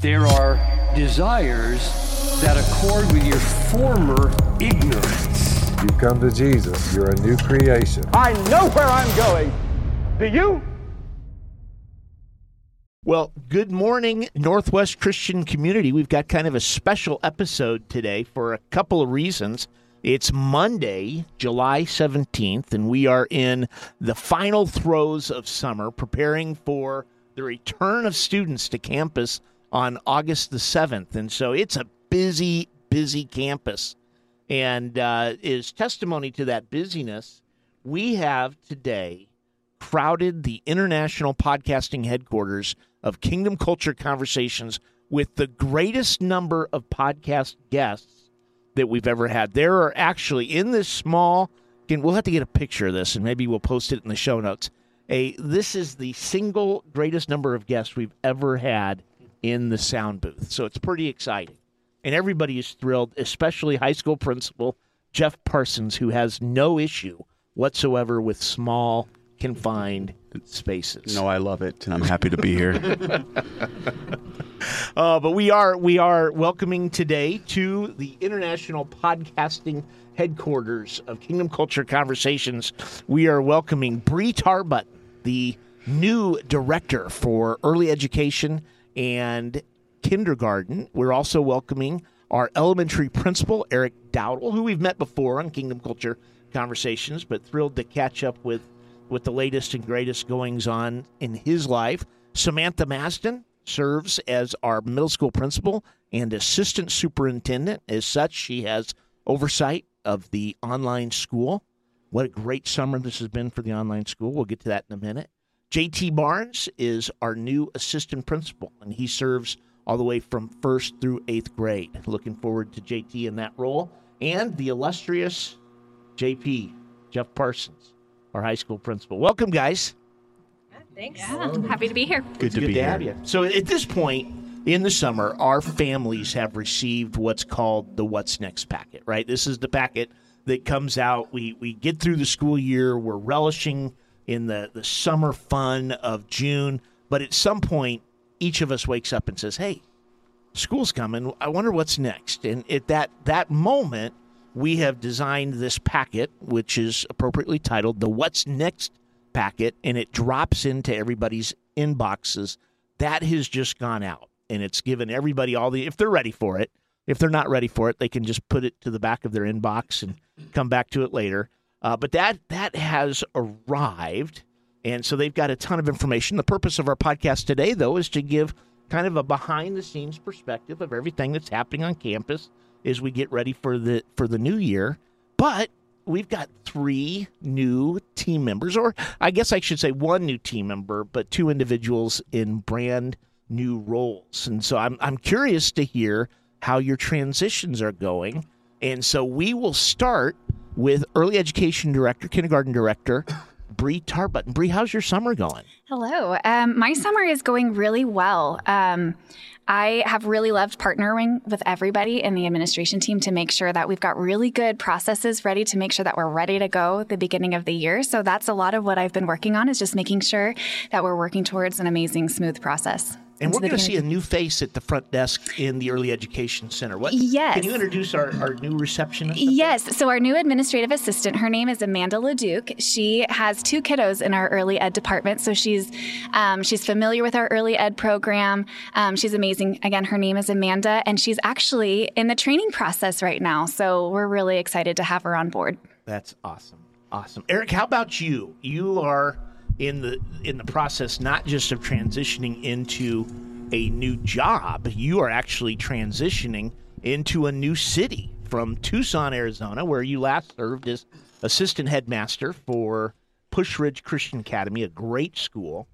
There are desires that accord with your former ignorance. You come to Jesus, you're a new creation. I know where I'm going. Do you? Well, good morning, Northwest Christian community. We've got kind of a special episode today for a couple of reasons. It's Monday, July 17th, and we are in the final throes of summer, preparing for the return of students to campus on August the 7th. And so it's a busy, busy campus. And uh, is testimony to that busyness, we have today crowded the international podcasting headquarters of Kingdom Culture Conversations with the greatest number of podcast guests that we've ever had. There are actually in this small, again, we'll have to get a picture of this and maybe we'll post it in the show notes. A this is the single greatest number of guests we've ever had in the sound booth. So it's pretty exciting. And everybody is thrilled, especially high school principal Jeff Parsons, who has no issue whatsoever with small, confined spaces. No, I love it, and I'm happy to be here. uh, but we are we are welcoming today to the international podcasting headquarters of Kingdom Culture Conversations. We are welcoming Bree Tarbutt, the new director for early education and kindergarten. We're also welcoming our elementary principal, Eric Dowdle, who we've met before on Kingdom Culture Conversations, but thrilled to catch up with with the latest and greatest goings on in his life. Samantha Maszton serves as our middle school principal and assistant superintendent. As such, she has oversight of the online school. What a great summer this has been for the online school. We'll get to that in a minute. JT Barnes is our new assistant principal, and he serves all the way from first through eighth grade. Looking forward to JT in that role. And the illustrious JP, Jeff Parsons, our high school principal. Welcome, guys. Thanks. Yeah, I'm happy to be here. Good to Good be to here. have you. So at this point in the summer, our families have received what's called the What's Next packet, right? This is the packet that comes out. We we get through the school year, we're relishing in the, the summer fun of June, but at some point each of us wakes up and says, Hey, school's coming. I wonder what's next. And at that that moment, we have designed this packet, which is appropriately titled the What's Next packet, and it drops into everybody's inboxes. That has just gone out, and it's given everybody all the, if they're ready for it. If they're not ready for it, they can just put it to the back of their inbox and come back to it later. Uh, but that that has arrived, and so they've got a ton of information. The purpose of our podcast today, though, is to give kind of a behind the scenes perspective of everything that's happening on campus as we get ready for the for the new year. But we've got three new team members, or I guess I should say one new team member, but two individuals in brand new roles. And so I'm I'm curious to hear how your transitions are going. And so we will start with early education director, kindergarten director, Bree Tarbut. Bree, how's your summer going? Hello. Um, my summer is going really well. Um, I have really loved partnering with everybody in the administration team to make sure that we've got really good processes ready to make sure that we're ready to go the beginning of the year. So that's a lot of what I've been working on is just making sure that we're working towards an amazing, smooth process. And we're going to see a new face at the front desk in the early education center. What? Yes. Can you introduce our, our new receptionist? Yes. So our new administrative assistant, her name is Amanda Leduc. She has two kiddos in our early ed department, so she's um, she's familiar with our early ed program. Um, she's amazing. Again, her name is Amanda, and she's actually in the training process right now. So we're really excited to have her on board. That's awesome. Awesome. Eric, how about you? You are in the in the process not just of transitioning into a new job, you are actually transitioning into a new city from Tucson, Arizona, where you last served as assistant headmaster for Pusch Ridge Christian Academy, a great school.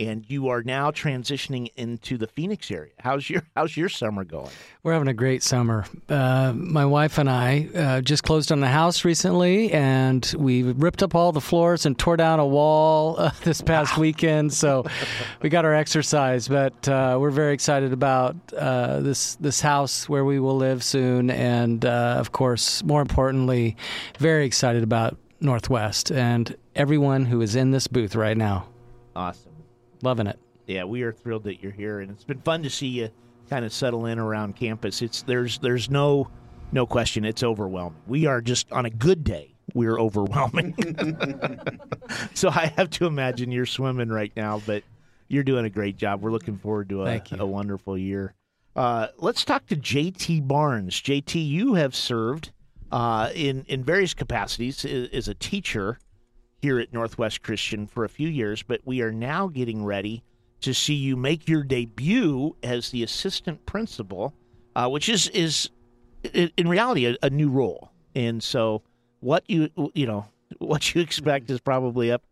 And you are now transitioning into the Phoenix area. How's your How's your summer going? We're having a great summer. Uh, my wife and I uh, just closed on the house recently, and we ripped up all the floors and tore down a wall uh, this past wow. weekend. So we got our exercise, but uh, we're very excited about uh, this this house where we will live soon, and uh, of course, more importantly, very excited about Northwest and everyone who is in this booth right now. Awesome. Loving it. Yeah, we are thrilled that you're here, and it's been fun to see you kind of settle in around campus. It's there's there's no no question it's overwhelming. We are just on a good day. We're overwhelming. so I have to imagine you're swimming right now, but you're doing a great job. We're looking forward to a, a wonderful year. Uh, let's talk to JT Barnes. JT, you have served uh, in in various capacities as a teacher here at Northwest Christian for a few years, but we are now getting ready to see you make your debut as the assistant principal, uh, which is is in reality a, a, new role. And so, what you you know what you expect is probably up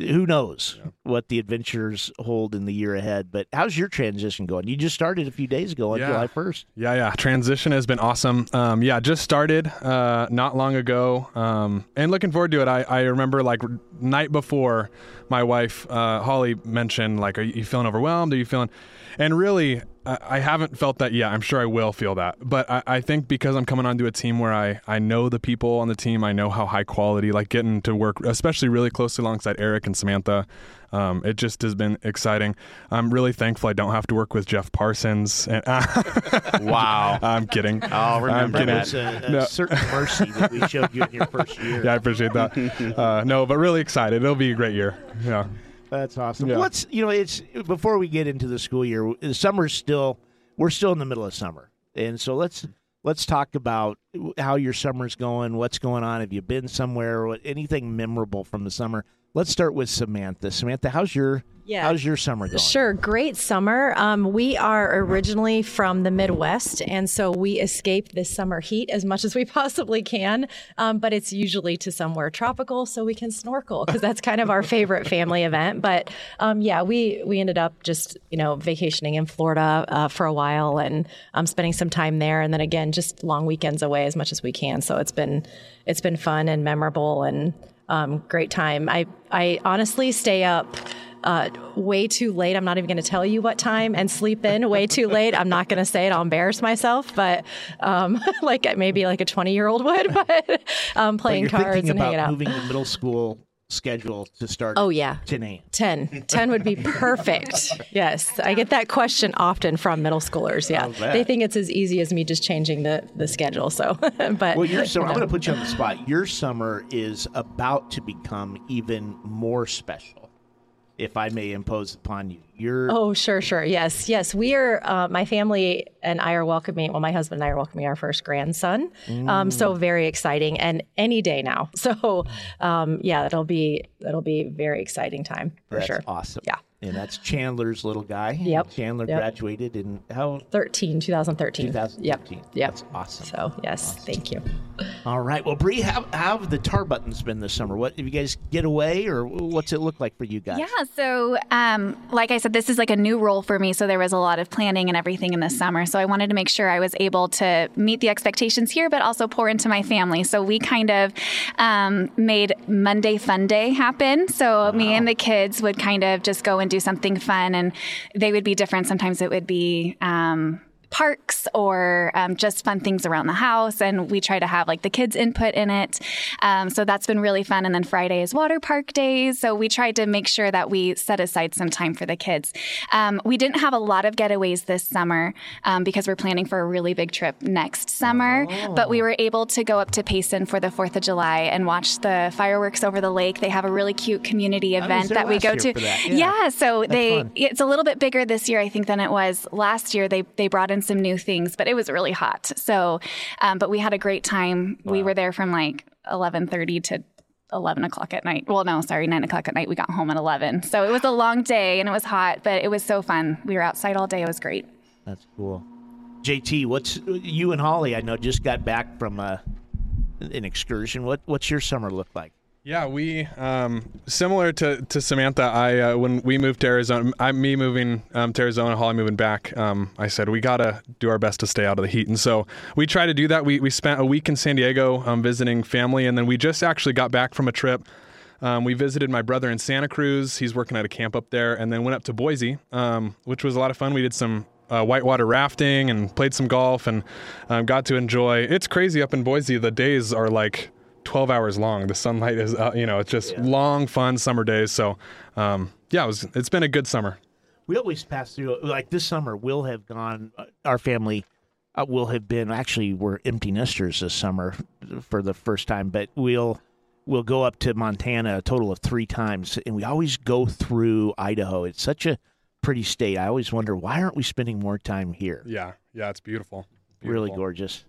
who knows yeah. what the adventures hold in the year ahead. But how's your transition going? You just started a few days ago on yeah. July 1st. Yeah, yeah. Transition has been awesome. Um, yeah, just started uh, not long ago um, and looking forward to it. I, I remember like night before my wife, uh, Holly, mentioned, like, are you feeling overwhelmed? Are you feeling. And really, I haven't felt that yet. I'm sure I will feel that. But I, I, think because I'm coming onto a team where I, I know the people on the team, I know how high quality, like getting to work, especially really closely alongside Eric and Samantha, um, it just has been exciting. I'm really thankful I don't have to work with Jeff Parsons. And, uh, wow. I'm kidding. I'll remember I'm that. a, a no. certain mercy that we showed you in your first year. Yeah, I appreciate that. Uh, no, but really excited. It'll be a great year. Yeah. That's awesome. Yeah. Let's you know it's before we get into the school year. The summer's still we're still in the middle of summer, and so let's let's talk about how your summer's going. What's going on? Have you been somewhere? What anything memorable from the summer? Let's start with Samantha. Samantha, how's your yeah. How's your summer going? Sure, great summer. Um, we are originally from the Midwest, and so we escape this summer heat as much as we possibly can. Um, but it's usually to somewhere tropical, so we can snorkel because that's kind of our favorite family event. But um, yeah, we we ended up just you know vacationing in Florida uh, for a while and um, spending some time there, and then again just long weekends away as much as we can. So it's been it's been fun and memorable and um, great time. I I honestly stay up uh, way too late. I'm not even going to tell you what time and sleep in way too late. I'm not going to say it. I'll embarrass myself, but um, like maybe like a 20 year old would, but um, playing but cards and hanging out. Moving to middle school schedule to start oh yeah. 10 a.m 10 10 would be perfect. Yes. I get that question often from middle schoolers yeah. They think it's as easy as me just changing the the schedule so but well your summer i'm going to put you on the spot. Your summer is about to become even more special if I may impose upon you. You're oh, sure, sure, yes, yes. We are. Uh, my family and I are welcoming. Well, my husband and I are welcoming our first grandson. Mm. Um, so mm. very exciting, and any day now. So, um, yeah, it'll be it'll be very exciting time for That's sure. Awesome. Yeah and that's Chandler's little guy. Yep. Chandler yep. graduated in how? 13, 2013. 2013. Yep. Yep. That's awesome. So, yes, awesome. thank you. All right. Well, Bree, how, how have the Tarbuttons been this summer? What have you guys get away, or what's it look like for you guys? Yeah. So, um, like I said, this is like a new role for me. So there was a lot of planning and everything in the summer. So I wanted to make sure I was able to meet the expectations here, but also pour into my family. So we kind of um, made Monday Fun Day happen. So wow. me and the kids would kind of just go and do something fun and they would be different. Sometimes it would be um, parks or um, just fun things around the house. And we try to have like the kids' input in it. Um, so that's been really fun. And then Friday is water park days. So we tried to make sure that we set aside some time for the kids. Um, we didn't have a lot of getaways this summer um, because we're planning for a really big trip next summer. Oh. But we were able to go up to Payson for the 4th of July and watch the fireworks over the lake. They have a really cute community event that we go to. Yeah. yeah. so that's they fun. it's a little bit bigger this year, I think, than it was last year. They they brought in some new things, but it was really hot. So, um, but we had a great time. Wow. We were there from like 11:30 to 11 o'clock at night. Well, no, sorry, 9 o'clock at night. We got home at 11. So it was a long day and it was hot, but it was so fun. We were outside all day. It was great. That's cool. JT, what's you and Holly? I know just got back from a, uh, an excursion. What what's your summer look like? Yeah, we um, similar to, to Samantha. I uh, when we moved to Arizona, I, me moving um, to Arizona, Holly moving back. Um, I said we gotta do our best to stay out of the heat, and so we try to do that. We we spent a week in San Diego um, visiting family, and then we just actually got back from a trip. Um, we visited my brother in Santa Cruz. He's working at a camp up there, and then went up to Boise, um, which was a lot of fun. We did some uh, whitewater rafting and played some golf, and got to enjoy. It's crazy up in Boise. The days are like 12 hours long. The sunlight is, uh, you know, it's just yeah. long, fun summer days. So, um, yeah, it was, it's been a good summer. We always pass through, like this summer, we'll have gone, uh, our family uh, will have been, actually, we're empty nesters this summer for the first time, but we'll, we'll go up to Montana a total of three times, and we always go through Idaho. It's such a pretty state. I always wonder, why aren't we spending more time here? Yeah, yeah, it's beautiful. beautiful. Really gorgeous.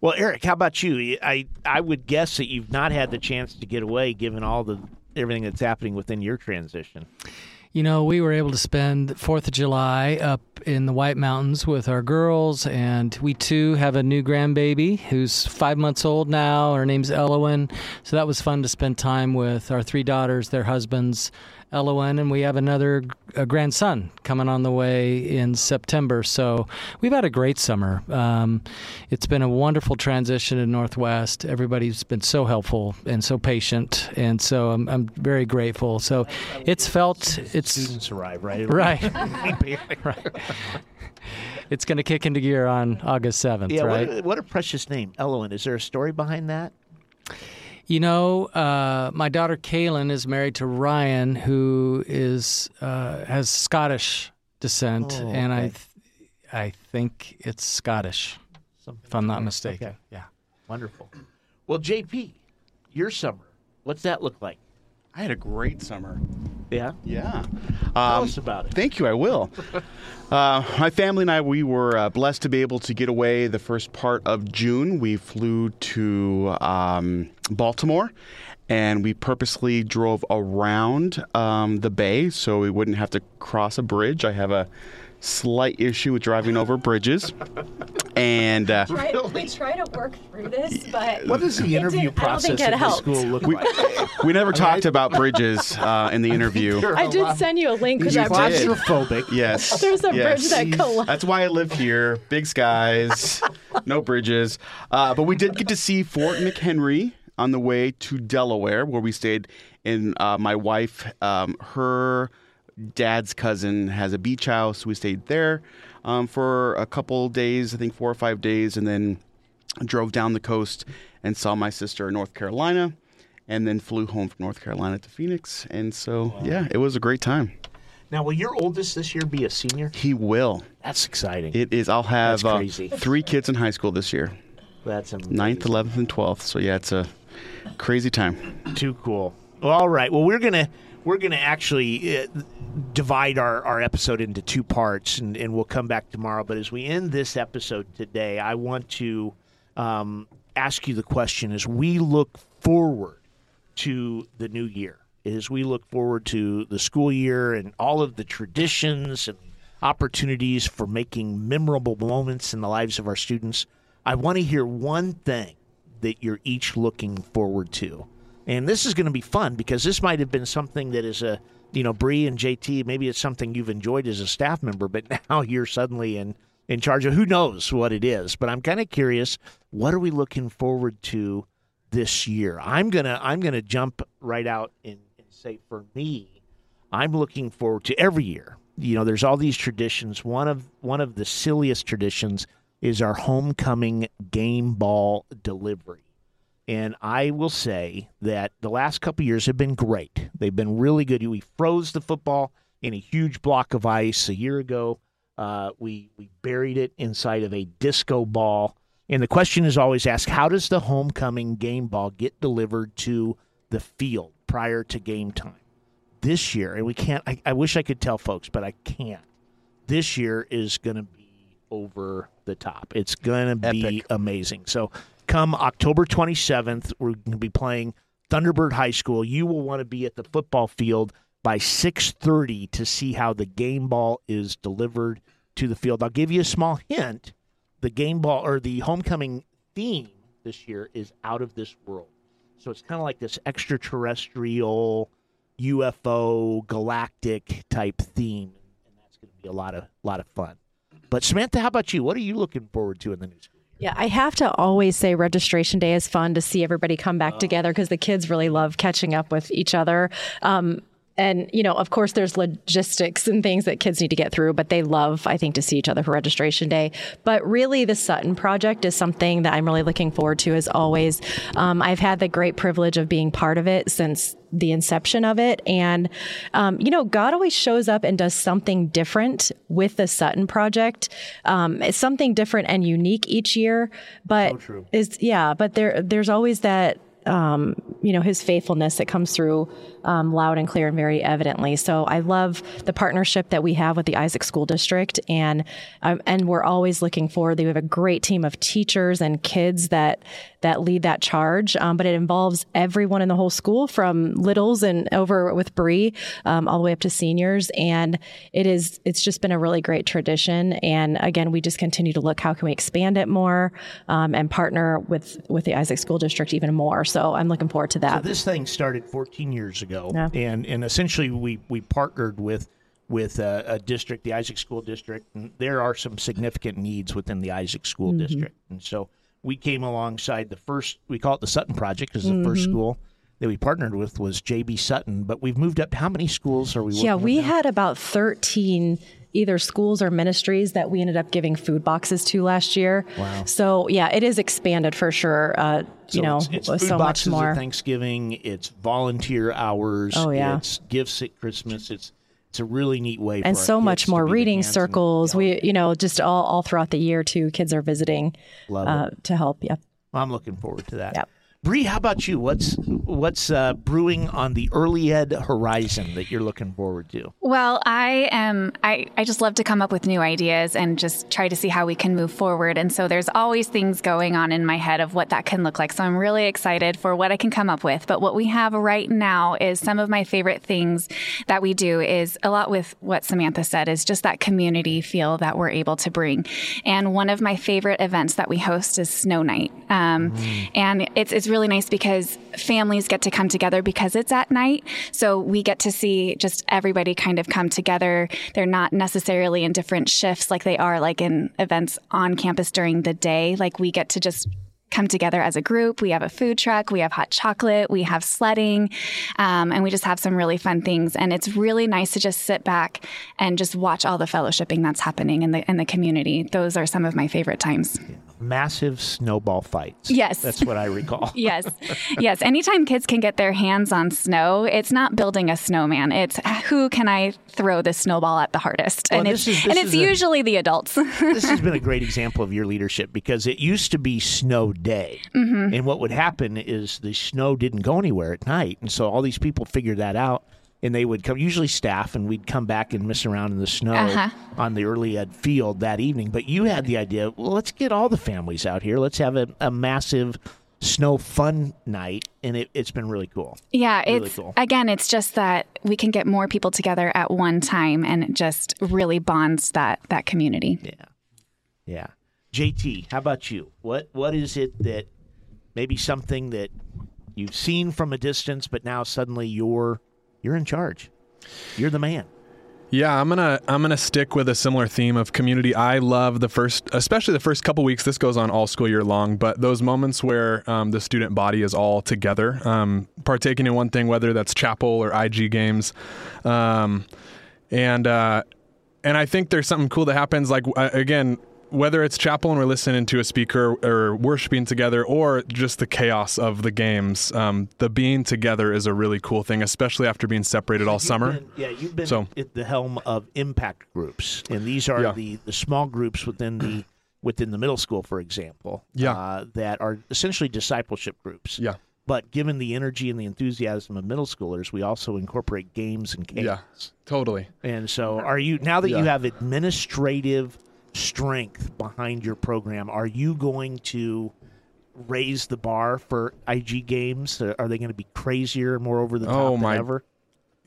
Well, Eric, how about you? I I would guess that you've not had the chance to get away, given all the everything that's happening within your transition. You know, we were able to spend Fourth of July up in the White Mountains with our girls, and we too have a new grandbaby who's five months old now. Her name's Elowen, so that was fun to spend time with our three daughters, their husbands, LON, and we have another grandson coming on the way in September. So we've had a great summer. Um, it's been a wonderful transition in Northwest. Everybody's been so helpful and so patient, and so I'm, I'm very grateful. So it's felt it's students arrive right, right, right. It's going to kick into gear on August 7th, yeah, right? What a, what a precious name, Elowen. Is there a story behind that? You know, uh, my daughter Kaylin is married to Ryan, who is uh, has Scottish descent, oh, and I, th- I think it's Scottish, Something if I'm not mistaken. Okay. Yeah, wonderful. Well, JP, your summer, what's that look like? I had a great summer. Yeah. Yeah. Tell um, us about it. Thank you. I will. uh, my family and I, we were uh, blessed to be able to get away the first part of June. We flew to um, Baltimore and we purposely drove around um, the bay so we wouldn't have to cross a bridge. I have a slight issue with driving over bridges. And uh, we, try, we try to work through this, but what does the interview process at the school look we, like? We never talked about bridges uh, in the interview. I did send you a link to that bridge. Claustrophobic. Yes. There's a yes. bridge that collapsed. That's why I live here. Big skies, no bridges. Uh, but we did get to see Fort McHenry on the way to Delaware, where we stayed. And uh, my wife, um, her dad's cousin has a beach house. We stayed there um, for a couple days, I think four or five days, and then drove down the coast and saw my sister in North Carolina, and then flew home from North Carolina to Phoenix. And so, wow. yeah, it was a great time. Now, will your oldest this year be a senior? He will. That's exciting. It is. I'll have uh, three kids in high school this year. That's amazing. Ninth, eleventh, and twelfth. So yeah, it's a crazy time. Too cool. All right. Well, we're gonna we're gonna actually uh, divide our, our episode into two parts, and, and we'll come back tomorrow. But as we end this episode today, I want to um, ask you the question as we look forward to the new year, as we look forward to the school year and all of the traditions and opportunities for making memorable moments in the lives of our students, I want to hear one thing that you're each looking forward to. And this is going to be fun because this might have been something that is a you know, Bree and JT, maybe it's something you've enjoyed as a staff member, but now you're suddenly in in charge of who knows what it is. But I'm kind of curious, what are we looking forward to this year? I'm gonna I'm gonna jump right out and, and say for me, I'm looking forward to every year. You know, there's all these traditions. One of one of the silliest traditions is our homecoming game ball delivery. And I will say that the last couple years have been great. They've been really good. We froze the football in a huge block of ice a year ago. Uh, we we buried it inside of a disco ball. And the question is always asked: How does the homecoming game ball get delivered to the field prior to game time? This year, and we can't. I, I wish I could tell folks, but I can't. This year is going to be over the top. It's going to be amazing. So come October 27th, we're going to be playing Thunderbird High School. You will want to be at the football field by 6:30 to see how the game ball is delivered to the field. I'll give you a small hint. The game ball or the homecoming theme this year is out of this world. So it's kind of like this extraterrestrial, UFO, galactic type theme, and that's going to be a lot of lot of fun. But Samantha, how about you? What are you looking forward to in the new school? Yeah, I have to always say registration day is fun to see everybody come back together because the kids really love catching up with each other. Um, and you know of course there's logistics and things that kids need to get through but they love i think to see each other for registration day. But really the sutton project is something that i'm really looking forward to as always. Um, i've had the great privilege of being part of it since the inception of it. And um, you know god always shows up and does something different with the sutton project. Um, it's something different and unique each year but is yeah but there there's always that um, you know his faithfulness that comes through um, loud and clear and very evidently. So I love the partnership that we have with the Isaac School District, and um, and we're always looking forward. We have a great team of teachers and kids that that lead that charge. Um, but it involves everyone in the whole school, from littles and over with Bree, um, all the way up to seniors. And it is it's just been a really great tradition. And again, we just continue to look how can we expand it more um, and partner with with the Isaac School District even more. So I'm looking forward to that. So this thing started 14 years ago, Yeah. and and essentially we we partnered with with a, a district, the Isaac School District, and there are some significant needs within the Isaac School Mhm. District, and so we came alongside the first. We call it the Sutton Project because the first Mhm. school that we partnered with was JB Sutton, but we've moved up. to How many schools are we? Yeah, we had about 13 either schools or ministries that we ended up giving food boxes to last year. Wow. So, yeah, it is expanded for sure. Uh, So you know, it's, it's food so much more. at Thanksgiving. It's volunteer hours. Oh, yeah. It's gifts at Christmas. It's it's a really neat way. and so much more reading circles. We, you know, just all, all throughout the year too. Kids are visiting Love uh, to help. Yep. I'm looking forward to that. Yep. Bree, how about you? What's what's uh, brewing on the early ed horizon that you're looking forward to? Well, I am. I, I just love to come up with new ideas and just try to see how we can move forward. And so there's always things going on in my head of what that can look like. So I'm really excited for what I can come up with. But what we have right now is some of my favorite things that we do is a lot with what Samantha said is just that community feel that we're able to bring. And one of my favorite events that we host is Snow Night. Um, And it's, it's really nice because families get to come together because it's at night. So we get to see just everybody kind of come together. They're not necessarily in different shifts like they are like in events on campus during the day. Like we get to just come together as a group. We have a food truck, we have hot chocolate, we have sledding, um, and we just have some really fun things. And it's really nice to just sit back and just watch all the fellowshipping that's happening in the in the community. Those are some of my favorite times. Massive snowball fights. Yes. that's what I recall. yes. Yes. Anytime kids can get their hands on snow, it's not building a snowman. It's who can I throw the snowball at the hardest? Well, and it's is- and it's a- usually the adults. this has been a great example of your leadership because it used to be snow day. Mhm. And what would happen is the snow didn't go anywhere at night. And so all these people figured that out and they would come, usually staff, and we'd come back and mess around in the snow Uh-huh. on the early ed field that evening. But you had the idea, well, let's get all the families out here. Let's have a, a massive snow fun night. And it, it's been really cool. Yeah, Really it's cool. again, it's just that we can get more people together at one time, and it just really bonds that that community. Yeah, yeah. JT, how about you? What what is it that maybe something that you've seen from a distance, but now suddenly you're you're in charge. You're the man. Yeah, I'm gonna I'm gonna stick with a similar theme of community. I love the first, especially the first couple weeks. This goes on all school year long, but those moments where um, the student body is all together, um, partaking in one thing, whether that's chapel or IG games, um, and uh, and I think there's something cool that happens. Like uh, again, whether it's chapel and we're listening to a speaker or worshiping together, or just the chaos of the games, um, the being together is a really cool thing, especially after being separated all You've summer. been- yeah, you've been So- at the helm of impact groups, and these are Yeah. the the small groups within the within the middle school, for example. Yeah. uh, that are essentially discipleship groups. Yeah. But given the energy and the enthusiasm of middle schoolers, we also incorporate games and chaos. Yeah, totally. And so, are you now that you have administrative strength behind your program? Are you going to raise the bar for IG games? Uh, Are they going to be crazier, more over the top Oh, than ever?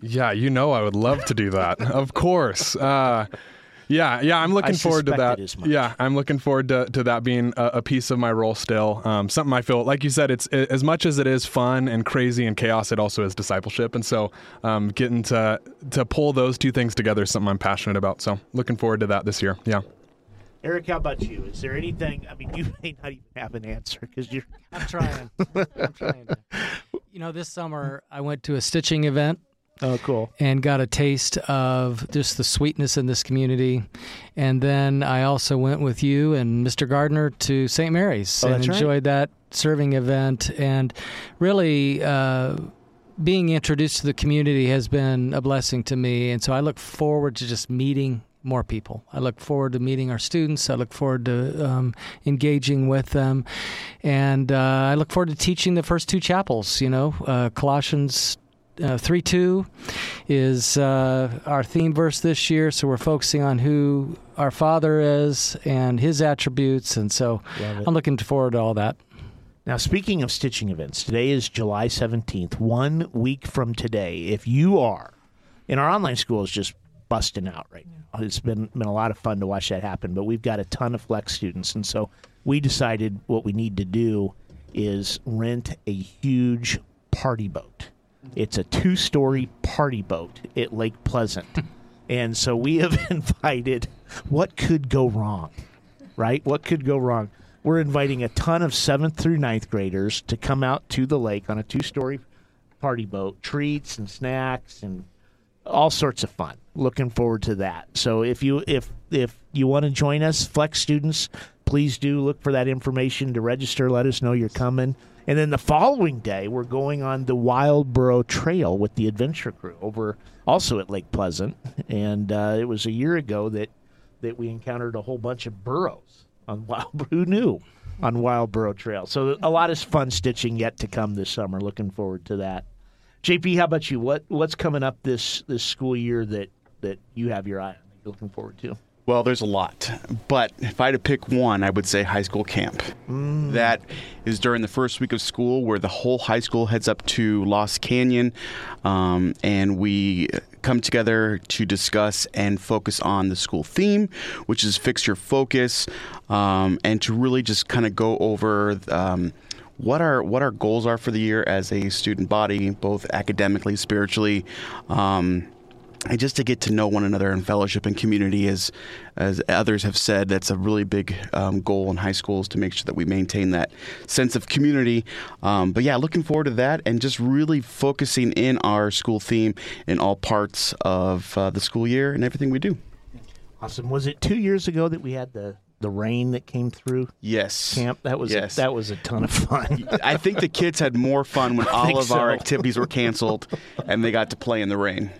Yeah, you know I would love to do that. of course. Uh, Yeah, yeah, I'm looking I forward to that. Yeah, I'm looking forward to, to that being a, a piece of my role still. Um, something I feel, like you said, it's it, as much as it is fun and crazy and chaos, it also is discipleship. And so, um, getting to to pull those two things together is something I'm passionate about. So, looking forward to that this year. Yeah. Eric, how about you? Is there anything? I mean, you may not even have an answer because you're. I'm trying. I'm trying. To. You know, this summer I went to a stitching event Oh, cool. and got a taste of just the sweetness in this community. And then I also went with you and Mr. Gardner to St. Mary's Oh, and that's right. enjoyed that serving event. And really, uh, being introduced to the community has been a blessing to me. And so I look forward to just meeting more people. I look forward to meeting our students. I look forward to um, engaging with them. And uh, I look forward to teaching the first two chapels, you know, uh, Colossians uh, 3 2 is uh, our theme verse this year. So we're focusing on who our Father is and his attributes. And so I'm looking forward to all that. Now, speaking of stitching events, today is July 17th, one week from today. If you are, and our online school is just busting out right now. It's been, been a lot of fun to watch that happen, but we've got a ton of flex students. And so we decided what we need to do is rent a huge party boat. It's a two story party boat at Lake Pleasant. and so we have invited what could go wrong? right? What could go wrong? We're inviting a ton of seventh through ninth graders to come out to the lake on a two story party boat, treats and snacks and all sorts of fun. Looking forward to that. So if you if if you want to join us, Flex students, please do look for that information to register. Let us know you're coming. And then the following day, we're going on the Wild Burro Trail with the adventure crew over also at Lake Pleasant. And uh, it was a year ago that that we encountered a whole bunch of burros on Wild. Who knew on Wild Burro Trail? So a lot of fun stitching yet to come this summer. Looking forward to that. JP, how about you? What what's coming up this this school year that that you have your eye on? That you're looking forward to? Well, there's a lot, but if I had to pick one, I would say high school camp. That is during the first week of school, where the whole high school heads up to Lost Canyon, um, and we come together to discuss and focus on the school theme, which is fix your focus, um, and to really just kind of go over. Um, what our what our goals are for the year as a student body, both academically, spiritually, um, and just to get to know one another in fellowship and community as as others have said that's a really big um, goal in high schools to make sure that we maintain that sense of community um, but yeah looking forward to that and just really focusing in our school theme in all parts of uh, the school year and everything we do Awesome. Was it two years ago that we had the the rain that came through yes camp? That was Yes. that was a ton of fun. i think the kids had more fun when all of our activities were canceled and they got to play in the rain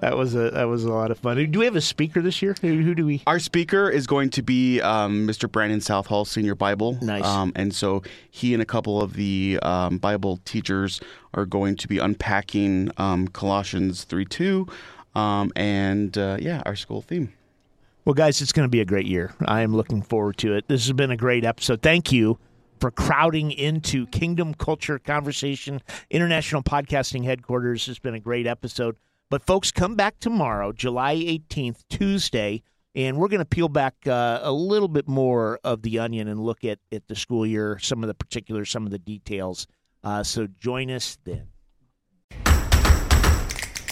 that was a that was a lot of fun. Do we have a speaker this year? Who, who do we? Our speaker is going to be um, Mr. Brandon Southall, Senior Bible. Nice. Um, and so he and a couple of the um, Bible teachers are going to be unpacking um, Colossians 3 2 um, and, uh, yeah, our school theme. Well, guys, it's going to be a great year. I am looking forward to it. This has been a great episode. Thank you for crowding into Kingdom Culture Conversation International Podcasting Headquarters. It's been a great episode. But, folks, come back tomorrow, July 18th, Tuesday, and we're going to peel back uh, a little bit more of the onion and look at, at the school year, some of the particulars, some of the details. Uh, so join us then.